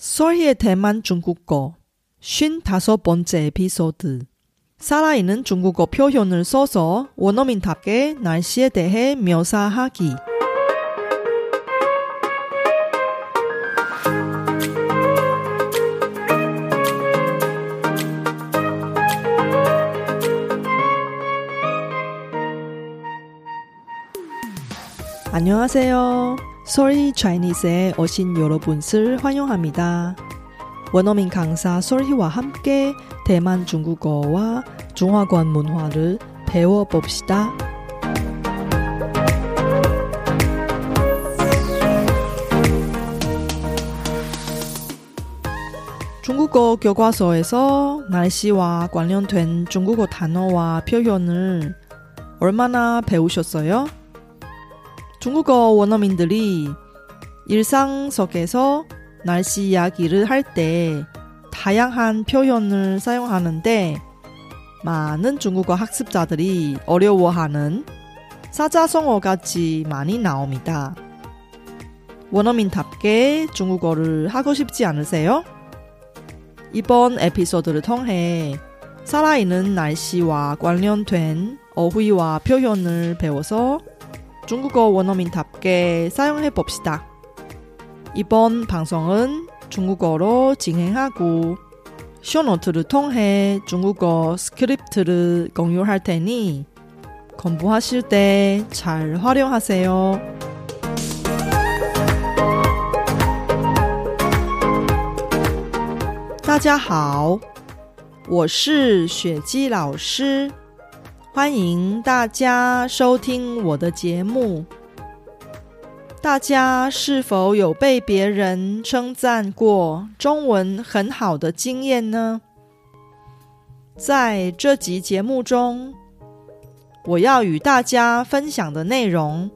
소리의 대만 중국어 55번째 에피소드 살아있는 중국어 표현을 써서 원어민답게 날씨에 대해 묘사하기 안녕하세요. 소리 차이니스에 오신 여러분을 환영합니다. 원어민 강사 소리와 함께 대만 중국어와 중화권 문화를 배워봅시다. 중국어 교과서에서 날씨와 관련된 중국어 단어와 표현을 얼마나 배우셨어요? 중국어 원어민들이 일상 속에서 날씨 이야기를 할 때 다양한 표현을 사용하는데 많은 중국어 학습자들이 어려워하는 사자성어 같이 많이 나옵니다. 원어민답게 중국어를 하고 싶지 않으세요? 이번 에피소드를 통해 살아있는 날씨와 관련된 어휘와 표현을 배워서 중국어 원어민답게 사용해 봅시다. 이번 방송은 중국어로 진행하고 쇼노트를 통해 중국어 스크립트를 공유할 테니 공부하실 때 잘 활용하세요. 大家好，我是雪姬老师。 欢迎大家收听我的节目。大家是否有被别人称赞过中文很好的经验呢？在这集节目中，我要与大家分享的内容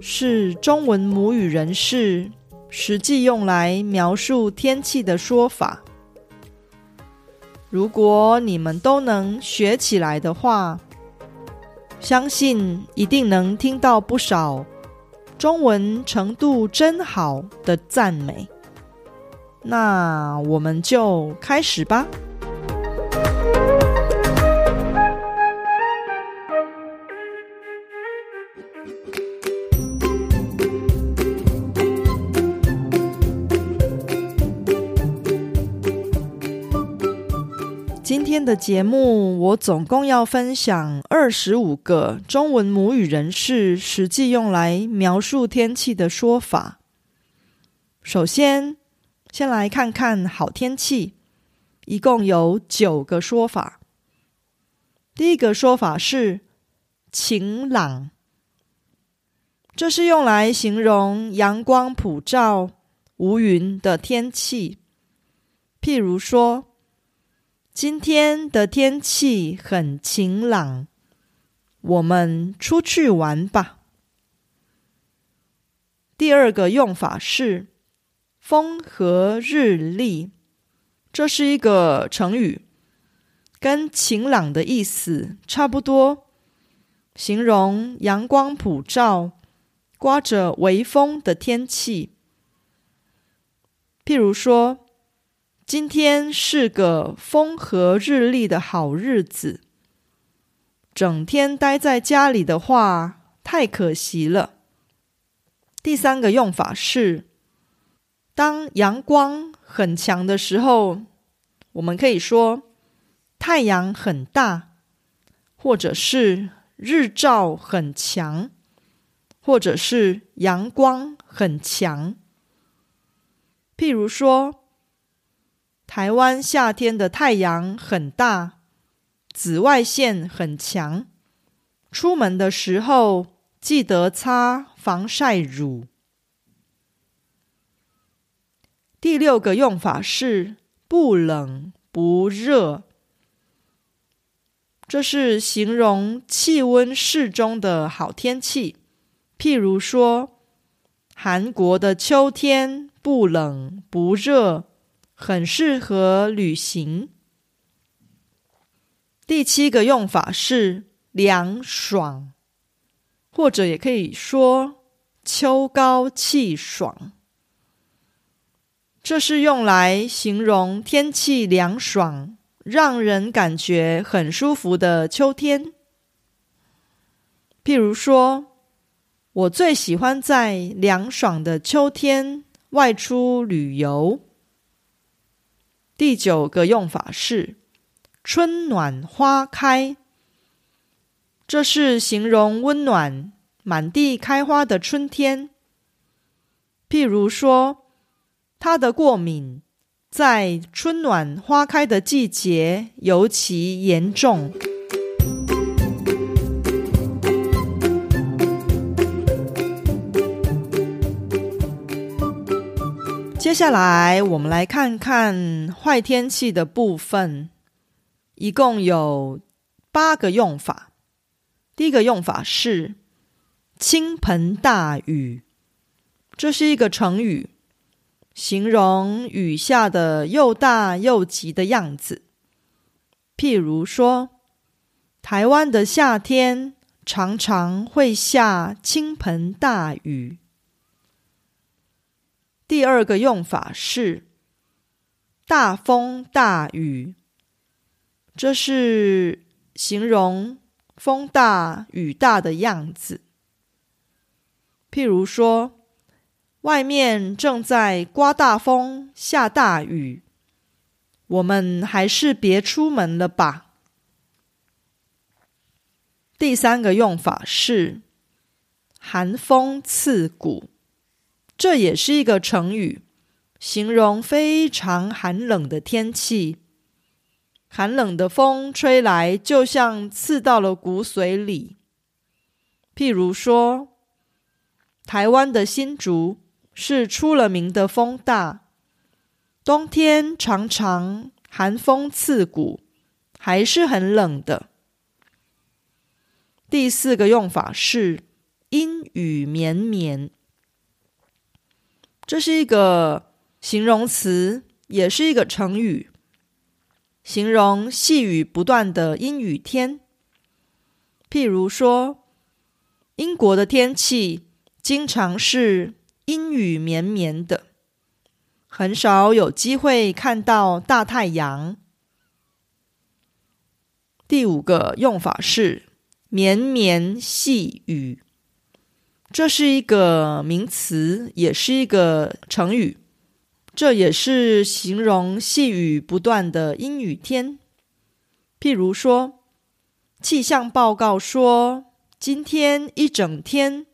是中文母语人士实际用来描述天气的说法。如果你们都能学起来的话，相信一定能听到不少中文程度真好的赞美。那我们就开始吧。的节目，我总共要分享二十五个中文母语人士实际用来描述天气的说法。首先，先来看看好天气，一共有九个说法。第一个说法是晴朗，这是用来形容阳光普照、无云的天气。譬如说。今天的天气很晴朗，我们出去玩吧。第二个用法是“风和日丽”，这是一个成语，跟晴朗的意思差不多，形容阳光普照、刮着微风的天气。譬如说。今天是个风和日丽的好日子，整天待在家里的话太可惜了。第三个用法是，当阳光很强的时候，我们可以说太阳很大，或者是日照很强，或者是阳光很强。譬如说。台湾夏天的太阳很大，紫外线很强，出门的时候记得擦防晒乳。第六个用法是不冷不热，这是形容气温适中的好天气。譬如说，韩国的秋天不冷不热。很适合旅行。第七个用法是凉爽，或者也可以说秋高气爽。这是用来形容天气凉爽、让人感觉很舒服的秋天。譬如说，我最喜欢在凉爽的秋天外出旅游。第九个用法是“春暖花开”，这是形容温暖、满地开花的春天。譬如说。他的过敏在春暖花开的季节尤其严重。接下来，我们来看看坏天气的部分，一共有八个用法。第一个用法是“倾盆大雨”，这是一个成语。形容雨下的又大又急的样子，譬如说，台湾的夏天常常会下倾盆大雨。第二个用法是大风大雨，这是形容风大雨大的样子。譬如说。外面正在刮大风、下大雨，我们还是别出门了吧。第三个用法是“寒风刺骨”，这也是一个成语，形容非常寒冷的天气。寒冷的风吹来，就像刺到了骨髓里。譬如说，台湾的新竹。是出了名的风大，冬天常常寒风刺骨，还是很冷的。第四个用法是阴雨绵绵，这是一个形容词，也是一个成语，形容细雨不断的阴雨天。譬如说，英国的天气经常是。阴雨绵绵的，很少有机会看到大太阳。第五个用法是绵绵细雨，这是一个名词，也是一个成语，这也是形容细雨不断的阴雨天。譬如说，气象报告说今天一整天。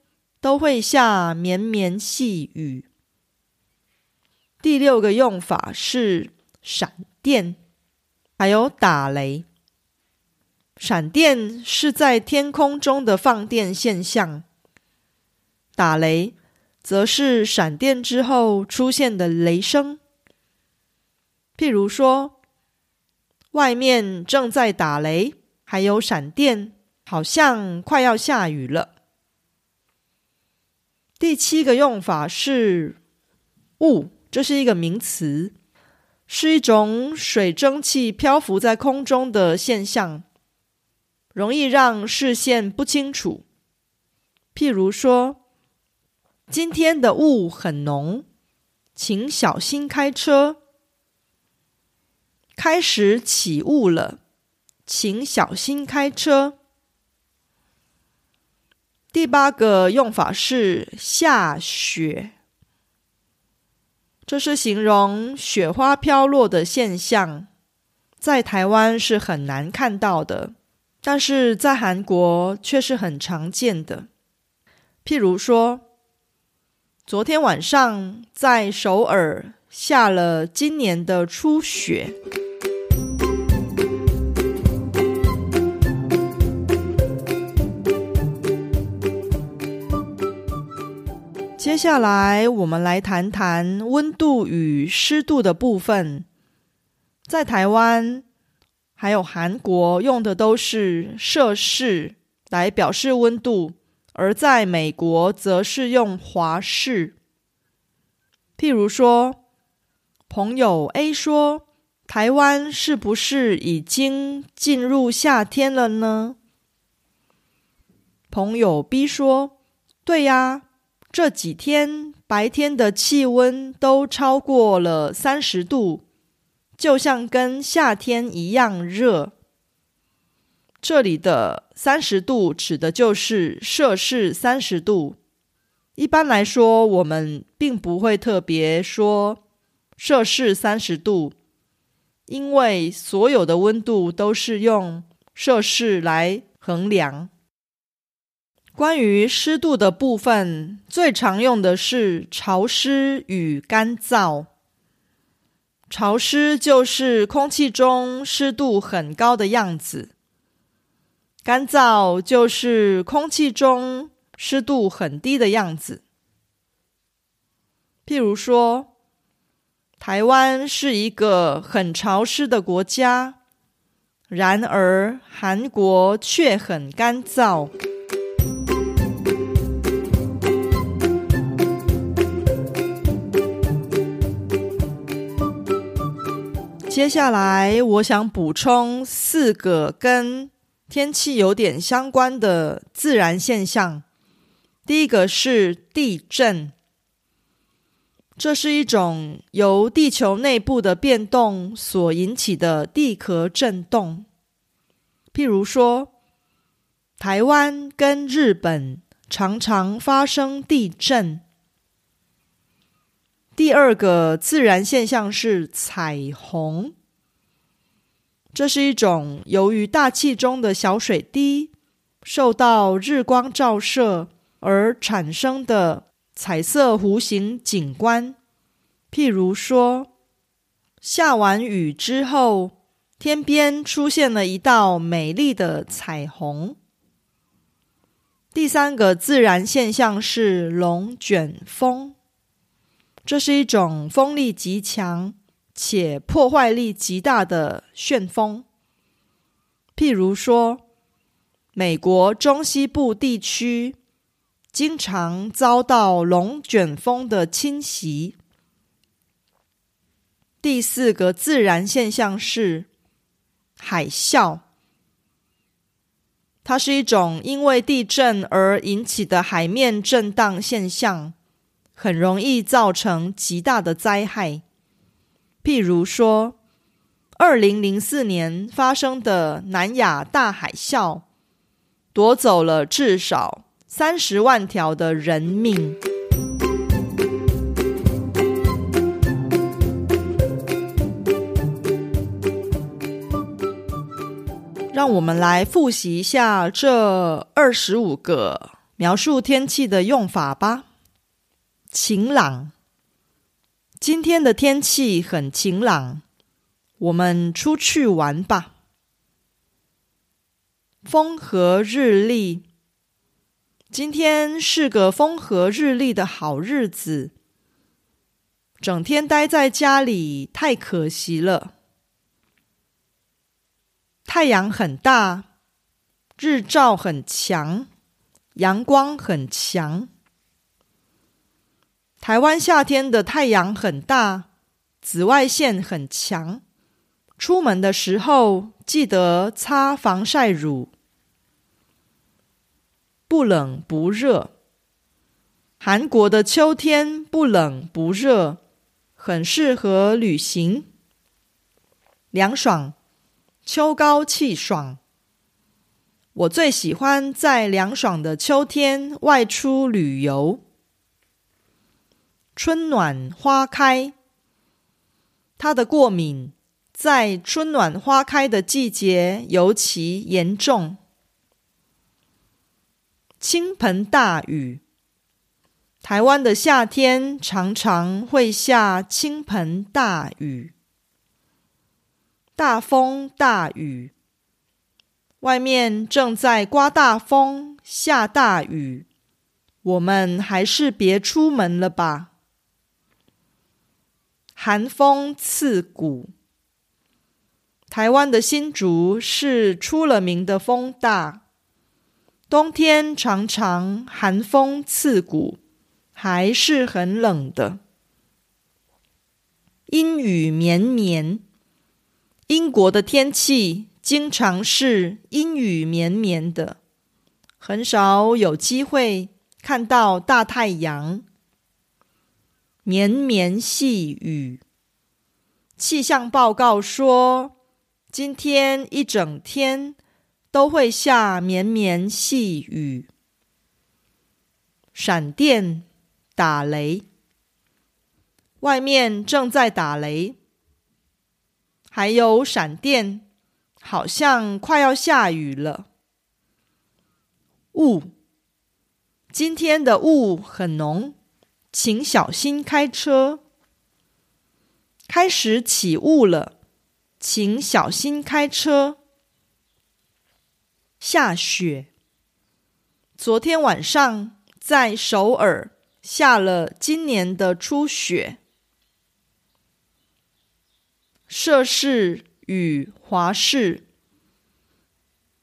都会下绵绵细雨。第六个用法是闪电，还有打雷。闪电是在天空中的放电现象，打雷则是闪电之后出现的雷声。譬如说，外面正在打雷，还有闪电，好像快要下雨了。第七个用法是雾，这是一个名词，是一种水蒸气漂浮在空中的现象，容易让视线不清楚。譬如说，今天的雾很浓，请小心开车。开始起雾了，请小心开车。第八个用法是下雪，这是形容雪花飘落的现象，在台湾是很难看到的，但是在韩国却是很常见的。譬如说，昨天晚上在首尔下了今年的初雪。接下来，我们来谈谈温度与湿度的部分。在台湾还有韩国用的都是摄氏来表示温度，而在美国则是用华氏。譬如说，朋友 A 说：“台湾是不是已经进入夏天了呢？”朋友 B 说：“对呀。”这几天白天的气温都超过了三十度，就像跟夏天一样热。这里的三十度指的就是摄氏三十度。一般来说，我们并不会特别说摄氏三十度，因为所有的温度都是用摄氏来衡量。关于湿度的部分，最常用的是潮湿与干燥。潮湿就是空气中湿度很高的样子，干燥就是空气中湿度很低的样子。譬如说，台湾是一个很潮湿的国家，然而韩国却很干燥。接下来，我想补充四个跟天气有点相关的自然现象。第一个是地震，这是一种由地球内部的变动所引起的地壳震动。譬如说，台湾跟日本常常发生地震。第二个自然现象是彩虹，这是一种由于大气中的小水滴受到日光照射而产生的彩色弧形景观。譬如说，下完雨之后，天边出现了一道美丽的彩虹。第三个自然现象是龙卷风。这是一种风力极强且破坏力极大的旋风。譬如说，美国中西部地区经常遭到龙卷风的侵袭。第四个自然现象是海啸，它是一种因为地震而引起的海面震荡现象。很容易造成极大的灾害，譬如说，二零零四年发生的南亚大海啸，夺走了至少三十万条的人命。让我们来复习一下这二十五个描述天气的用法吧。晴朗，今天的天气很晴朗，我们出去玩吧。风和日丽，今天是个风和日丽的好日子，整天待在家里太可惜了。太阳很大，日照很强，阳光很强。台湾夏天的太阳很大，紫外线很强，出门的时候记得擦防晒乳。不冷不热，韩国的秋天不冷不热，很适合旅行，凉爽，秋高气爽。我最喜欢在凉爽的秋天外出旅游。春暖花开，他的过敏在春暖花开的季节尤其严重。倾盆大雨，台湾的夏天常常会下倾盆大雨。大风大雨，外面正在刮大风、下大雨，我们还是别出门了吧。寒风刺骨。台湾的新竹是出了名的风大，冬天常常寒风刺骨，还是很冷的。阴雨绵绵，英国的天气经常是阴雨绵绵的，很少有机会看到大太阳。绵绵细雨。气象报告说，今天一整天都会下绵绵细雨。闪电打雷，外面正在打雷，还有闪电，好像快要下雨了。雾，今天的雾很浓。请小心开车。开始起雾了，请小心开车。下雪。昨天晚上在首尔下了今年的初雪。涉事与华氏。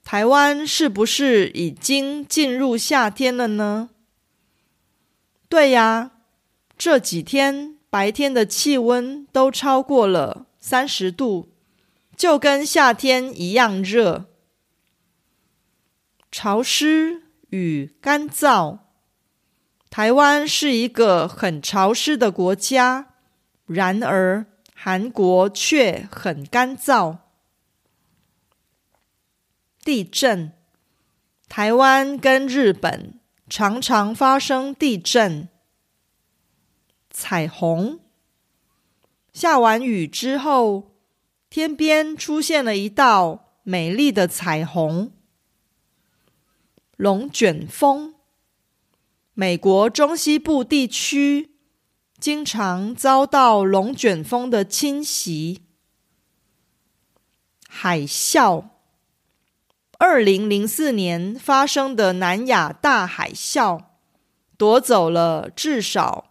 台湾是不是已经进入夏天了呢？对呀。这几天白天的气温都超过了三十度，就跟夏天一样热。潮湿与干燥，台湾是一个很潮湿的国家，然而韩国却很干燥。地震，台湾跟日本常常发生地震。彩虹，下完雨之后，天边出现了一道美丽的彩虹。龙卷风，美国中西部地区经常遭到龙卷风的侵袭。海啸，二零零四年发生的南亚大海啸，夺走了至少。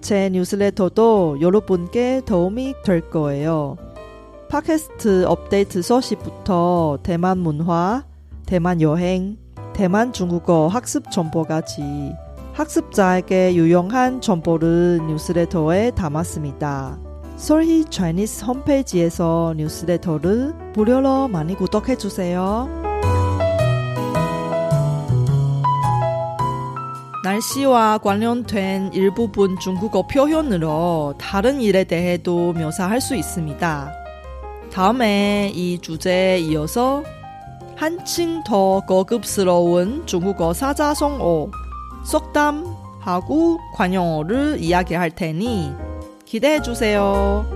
제 뉴스레터도 여러분께 도움이 될 거예요. 팟캐스트 업데이트 서식부터 대만 문화, 대만 여행, 대만 중국어 학습 정보까지 학습자에게 유용한 정보를 뉴스레터에 담았습니다. 솔희 차이니스 홈페이지에서 뉴스레터를 무료로 많이 구독해 주세요. 날씨와 관련된 일부분 중국어 표현으로 다른 일에 대해도 묘사할 수 있습니다. 다음에 이 주제에 이어서 한층 더 고급스러운 중국어 사자성어, 속담하고 관용어를 이야기할 테니 기대해 주세요.